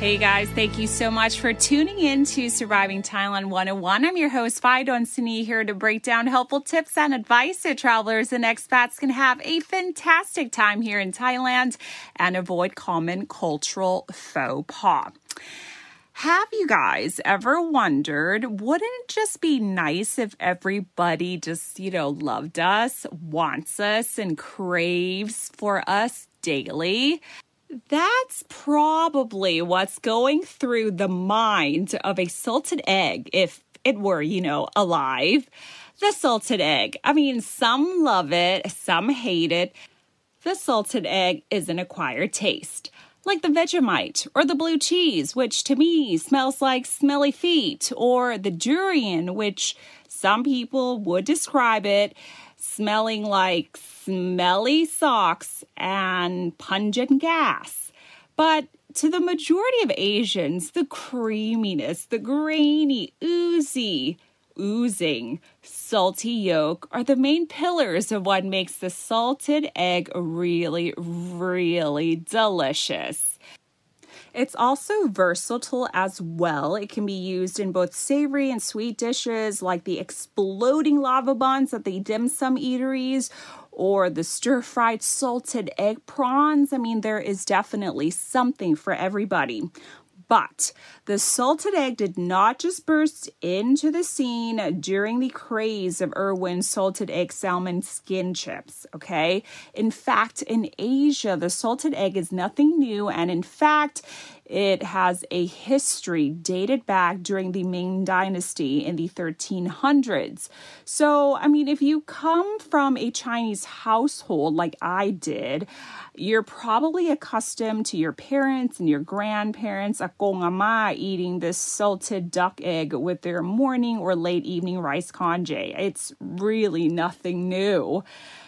Hey guys, thank you so much for tuning in to Surviving Thailand 101. I'm your host, Fidon Sini, here to break down helpful tips and advice so travelers and expats can have a fantastic time here in Thailand and avoid common cultural faux pas. Have you guys ever wondered, wouldn't it just be nice if everybody just, you know, loved us, wants us, and craves for us daily? That's probably what's going through the mind of a salted egg if it were, you know, alive. The salted egg. I mean, some love it, some hate it. The salted egg is an acquired taste, like the Vegemite or the blue cheese, which to me smells like smelly feet, or the durian, which some people would describe it smelling like smelly socks and pungent gas. But to the majority of Asians, the creaminess, the grainy, oozy, oozing, salty yolk are the main pillars of what makes the salted egg really, really delicious. It's also versatile as well. It can be used in both savory and sweet dishes like the exploding lava buns at the dim sum eateries or the stir fried salted egg prawns. I mean, there is definitely something for everybody. But the salted egg did not just burst into the scene during the craze of Irvins salted egg salmon skin chips, okay? In fact, in Asia, the salted egg is nothing new, and in fact, it has a history dated back during the Ming Dynasty in the 1300s. So, I mean, if you come from a Chinese household like I did, you're probably accustomed to your parents and your grandparents, akong ama, eating this salted duck egg with their morning or late evening rice congee. It's really nothing new.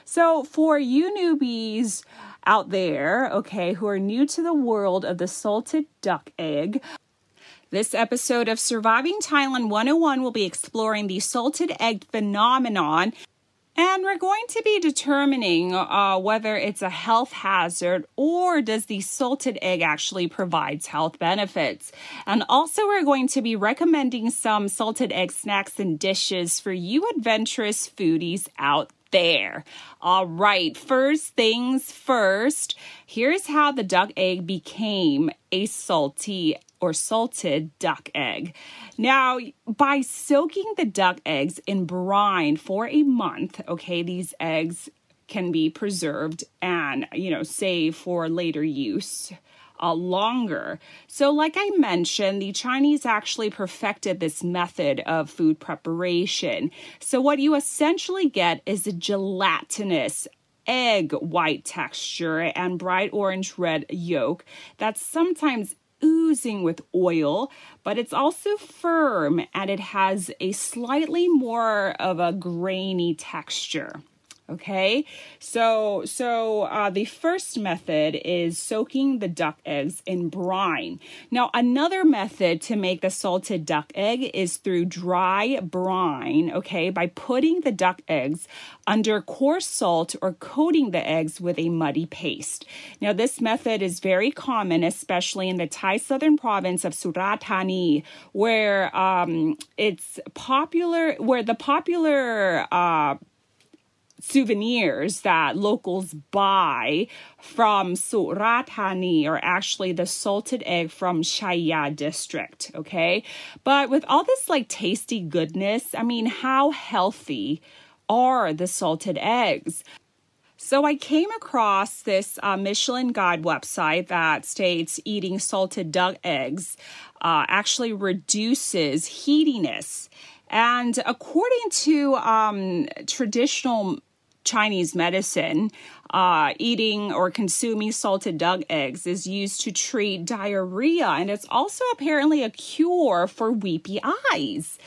So, for you newbies, out there, okay, who are new to the world of the salted duck egg. This episode of Surviving Thailand 101 will be exploring the salted egg phenomenon and we're going to be determining uh, whether it's a health hazard or does the salted egg actually provides health benefits. And also we're going to be recommending some salted egg snacks and dishes for you adventurous foodies out there. All right, first things first, here's how the duck egg became a salty or salted duck egg. Now, by soaking the duck eggs in brine for a month, okay, these eggs can be preserved and, you know, saved for later use uh, longer. So, like I mentioned, the Chinese actually perfected this method of food preparation. So, what you essentially get is a gelatinous egg white texture and bright orange red yolk that's sometimes oozing with oil, but it's also firm and it has a slightly more of a grainy texture. Okay, so so uh, the first method is soaking the duck eggs in brine. Now, another method to make the salted duck egg is through dry brine. Okay, by putting the duck eggs under coarse salt or coating the eggs with a muddy paste. Now, this method is very common, especially in the Thai southern province of Surat Thani, where um, it's popular, where the popular uh, souvenirs that locals buy from Surat Thani are actually the salted egg from Chaya district, okay? But with all this like tasty goodness, I mean, how healthy are the salted eggs? So I came across this uh, Michelin Guide website that states eating salted duck eggs uh, actually reduces heatiness. And according to um, traditional Chinese medicine, uh, eating or consuming salted duck eggs is used to treat diarrhea, and it's also apparently a cure for weepy eyes.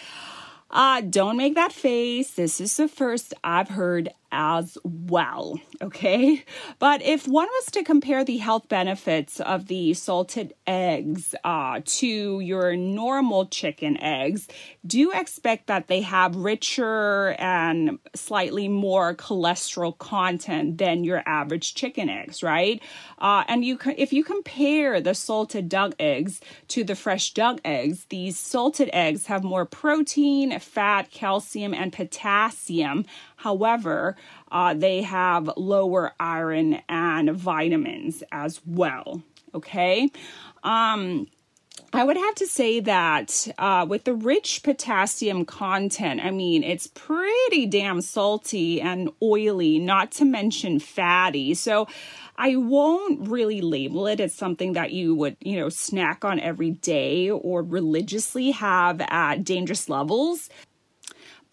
Uh, don't make that face. This is the first I've heard as well. Okay. But if one was to compare the health benefits of the salted eggs uh, to your normal chicken eggs, do expect that they have richer and slightly more cholesterol content than your average chicken eggs, right? Uh, and you, can if you compare the salted duck eggs to the fresh duck eggs, these salted eggs have more protein, fat, calcium, and potassium. However, uh, they have lower iron and vitamins as well. Okay. Um, I would have to say that uh, with the rich potassium content, I mean, it's pretty damn salty and oily, not to mention fatty. So I won't really label it as something that you would, you know, snack on every day or religiously have at dangerous levels.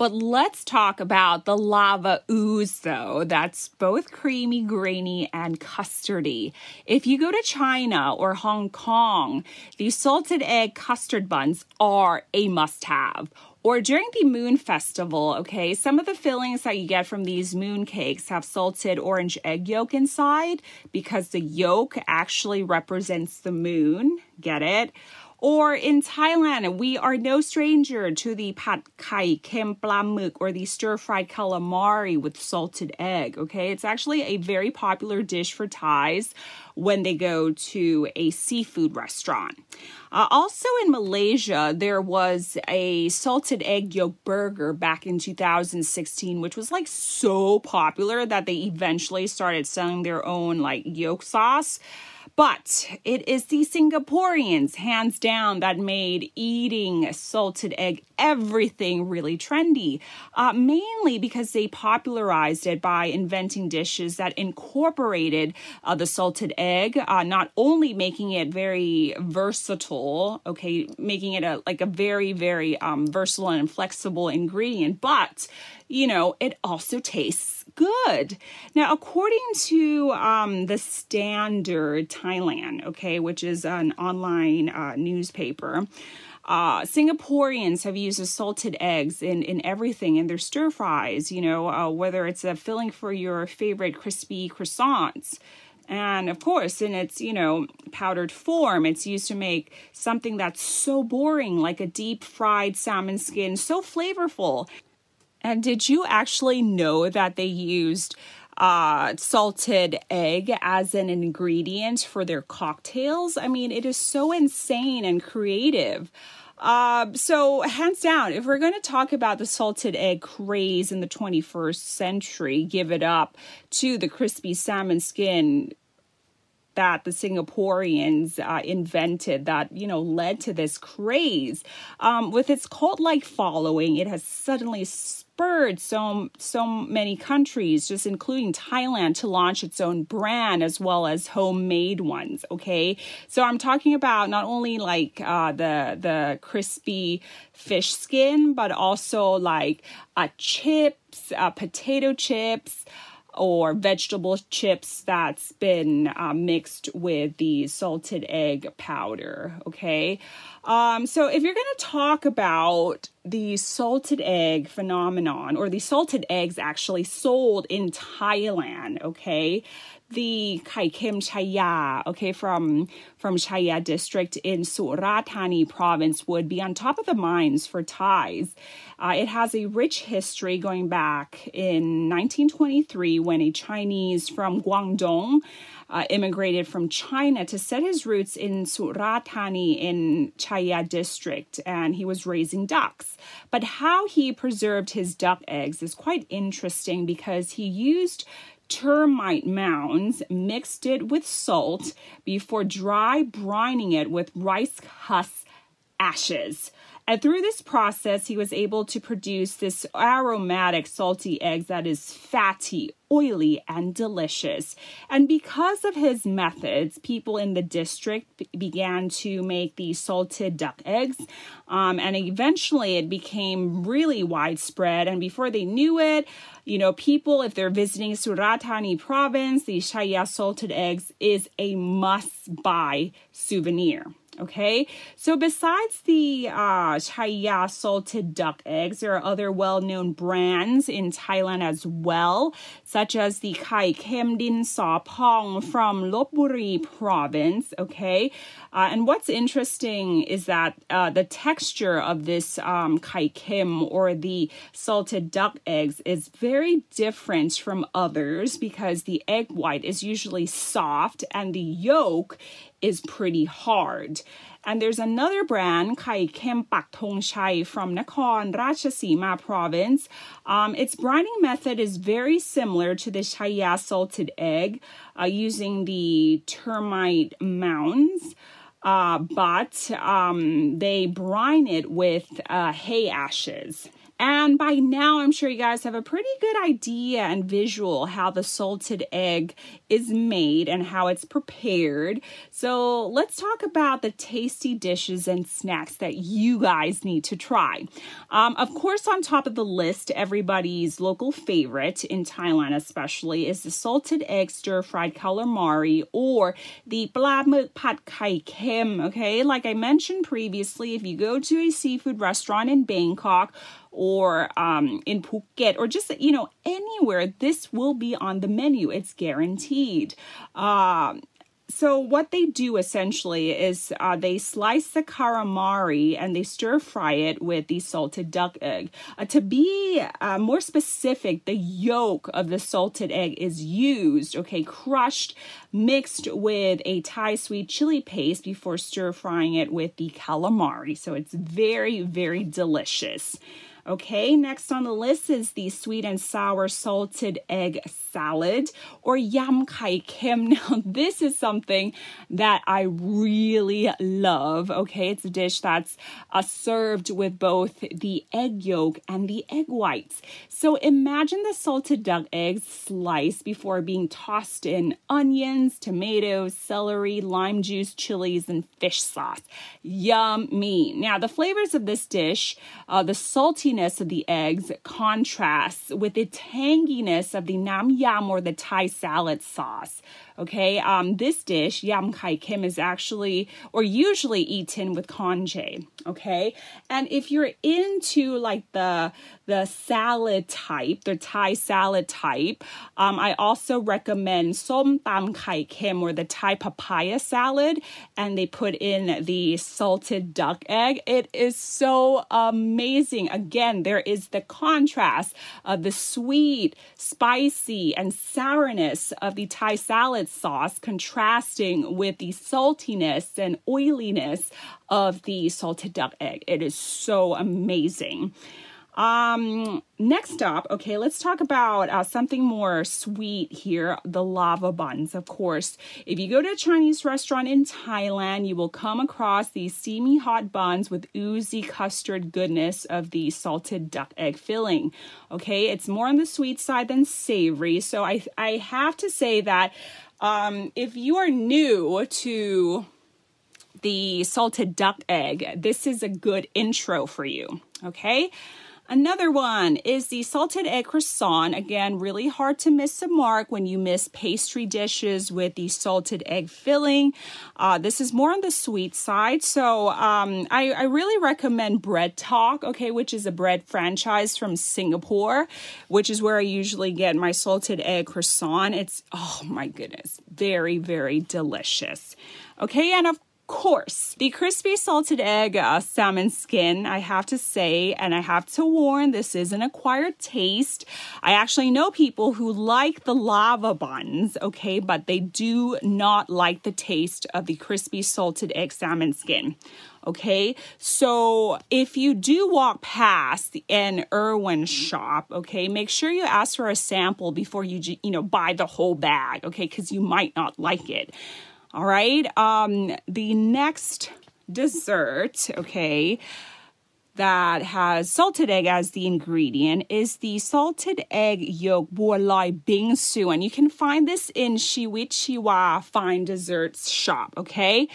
But let's talk about the lava ooze, though. That's both creamy, grainy, and custardy. If you go to China or Hong Kong, these salted egg custard buns are a must have or during the moon festival, okay, some of the fillings that you get from these moon cakes have salted orange egg yolk inside because the yolk actually represents the moon. Get it? Or in Thailand, we are no stranger to the pad kai kem plamuk or the stir fried calamari with salted egg. Okay, it's actually a very popular dish for Thais when they go to a seafood restaurant. Uh, also in Malaysia, there was a salted egg yolk burger back in 2016, which was like so popular that they eventually started selling their own like yolk sauce. But it is the Singaporeans, hands down, that made eating salted egg everything really trendy, uh, mainly because they popularized it by inventing dishes that incorporated uh, the salted egg, uh, not only making it very versatile, okay, making it a like a very very um, versatile and flexible ingredient, but you know it also tastes good. Now, according to um, the Standard Thailand, okay, which is an online uh, newspaper. Uh, Singaporeans have used salted eggs in, in everything in their stir fries, you know, uh, whether it's a filling for your favorite crispy croissants. And of course, in its, you know, powdered form, it's used to make something that's so boring, like a deep fried salmon skin, so flavorful. And did you actually know that they used uh, salted egg as an ingredient for their cocktails? I mean, it is so insane and creative. Uh, so, hands down, if we're going to talk about the salted egg craze in the 21st century, give it up to the crispy salmon skin that the Singaporeans uh, invented that you know led to this craze. Um, with its cult-like following, it has suddenly spurred so so many countries, just including Thailand, to launch its own brand as well as homemade ones. Okay, so I'm talking about not only like uh, the the crispy fish skin, but also like uh, chips, uh, potato chips or vegetable chips that's been uh, mixed with the salted egg powder. Okay. Um, so if you're going to talk about the salted egg phenomenon or the salted eggs actually sold in Thailand, okay, the Kai Kim Chaya, okay, from from Chaya district in Surathani province would be on top of the minds for Thais. Uh, it has a rich history going back in 1923 when a Chinese from Guangdong uh, immigrated from China to set his roots in Surathani in Chaya district, and he was raising ducks. But how he preserved his duck eggs is quite interesting because he used termite mounds, mixed it with salt before dry brining it with rice husk ashes. And through this process, he was able to produce this aromatic salty egg that is fatty, oily, and delicious. And because of his methods, people in the district began to make these salted duck eggs. Um, and eventually it became really widespread. And before they knew it, you know, people, if they're visiting Surathani province, the Chaya salted eggs is a must buy souvenir. Okay, so besides the uh, Chaya salted duck eggs, there are other well known brands in Thailand as well, such as the Kai Kem Din Sa Pong from Lopburi province. Okay, uh, and what's interesting is that uh, the texture of this um, Kai Kim or the salted duck eggs is very different from others because the egg white is usually soft and the yolk is pretty hard. And there's another brand, Kai Kem Pak Tong Chai from Nakhon Ratchasima province. Um, its brining method is very similar to the Chaya salted egg uh, using the termite mounds. Uh, but um, they brine it with uh, hay ashes. And by now, I'm sure you guys have a pretty good idea and visual how the salted egg is made and how it's prepared. So let's talk about the tasty dishes and snacks that you guys need to try. Um, of course, on top of the list, everybody's local favorite in Thailand, especially, is the salted egg stir fried calamari or the pla muk pat kai kem. Okay, like I mentioned previously, if you go to a seafood restaurant in Bangkok, or um, in Phuket or just, you know, anywhere, this will be on the menu. It's guaranteed. Um, so what they do essentially is uh, they slice the calamari and they stir fry it with the salted duck egg. Uh, to be uh, more specific, the yolk of the salted egg is used, okay, crushed, mixed with a Thai sweet chili paste before stir frying it with the calamari. So it's very, very delicious. Okay, next on the list is the sweet and sour salted egg salad or yam kai kim. Now, this is something that I really love. Okay, it's a dish that's uh, served with both the egg yolk and the egg whites. So imagine the salted duck eggs sliced before being tossed in onions, tomatoes, celery, lime juice, chilies, and fish sauce. Yummy. Now, the flavors of this dish, uh, the salty saltiness of the eggs contrasts with the tanginess of the nam yam or the Thai salad sauce. Okay, um, this dish, yam kai kim, is actually or usually eaten with congee. Okay, and if you're into like the the salad type, the Thai salad type, um, I also recommend som tam kai kim or the Thai papaya salad, and they put in the salted duck egg. It is so amazing. Again, there is the contrast of the sweet, spicy, and sourness of the Thai salad sauce contrasting with the saltiness and oiliness of the salted duck egg. It is so amazing. Um, next up, okay, let's talk about uh, something more sweet here the lava buns. Of course, if you go to a Chinese restaurant in Thailand, you will come across these steamy hot buns with oozy custard goodness of the salted duck egg filling. Okay, it's more on the sweet side than savory. So I, I have to say that um, if you are new to the salted duck egg, this is a good intro for you. Okay. Another one is the salted egg croissant. Again, really hard to miss the mark when you miss pastry dishes with the salted egg filling. Uh, this is more on the sweet side. So um, I, I, really recommend Bread Talk, okay, which is a bread franchise from Singapore, which is where I usually get my salted egg croissant. It's, oh my goodness, very, very delicious. Okay, and of course, the crispy salted egg uh, salmon skin, I have to say, and I have to warn, this is an acquired taste. I actually know people who like the lava buns, okay, but they do not like the taste of the crispy salted egg salmon skin. Okay, so if you do walk past an Irvins shop, okay, make sure you ask for a sample before you you know buy the whole bag, okay, because you might not like it. All right. Um, the next dessert, okay, that has salted egg as the ingredient is the salted egg yolk buolai bingsu. And you can find this in Shiwichiwa Fine Desserts shop, okay?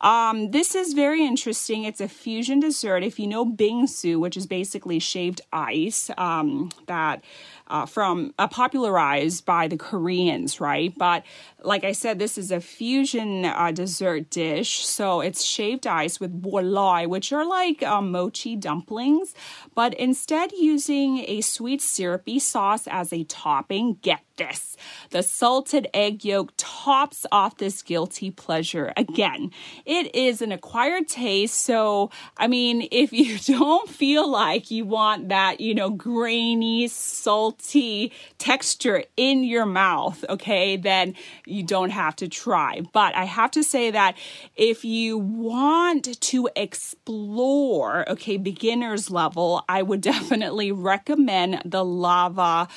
Um, this is very interesting. It's a fusion dessert. If you know bingsu, which is basically shaved ice, um, that uh, from uh, popularized by the Koreans, right? But like I said, this is a fusion uh, dessert dish. So it's shaved ice with boloi, which are like um, mochi dumplings, but instead using a sweet syrupy sauce as a topping. Get this. The salted egg yolk tops off this guilty pleasure. Again, it is an acquired taste. So, I mean, if you don't feel like you want that, you know, grainy, salty texture in your mouth, okay, then you don't have to try. But I have to say that if you want to explore, okay, beginner's level, I would definitely recommend the lava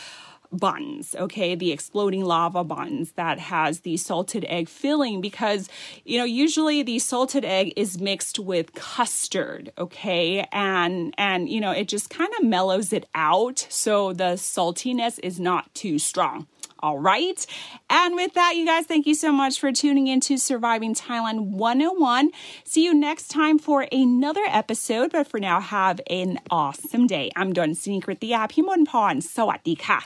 buns, okay, the exploding lava buns that has the salted egg filling because, you know, usually the salted egg is mixed with custard, okay, and and you know, it just kind of mellows it out so the saltiness is not too strong. All right. And with that, you guys, thank you so much for tuning in to Surviving Thailand 101. See you next time for another episode. But for now, have an awesome day. I'm Don Sinikritia Pimon Pon. Ka.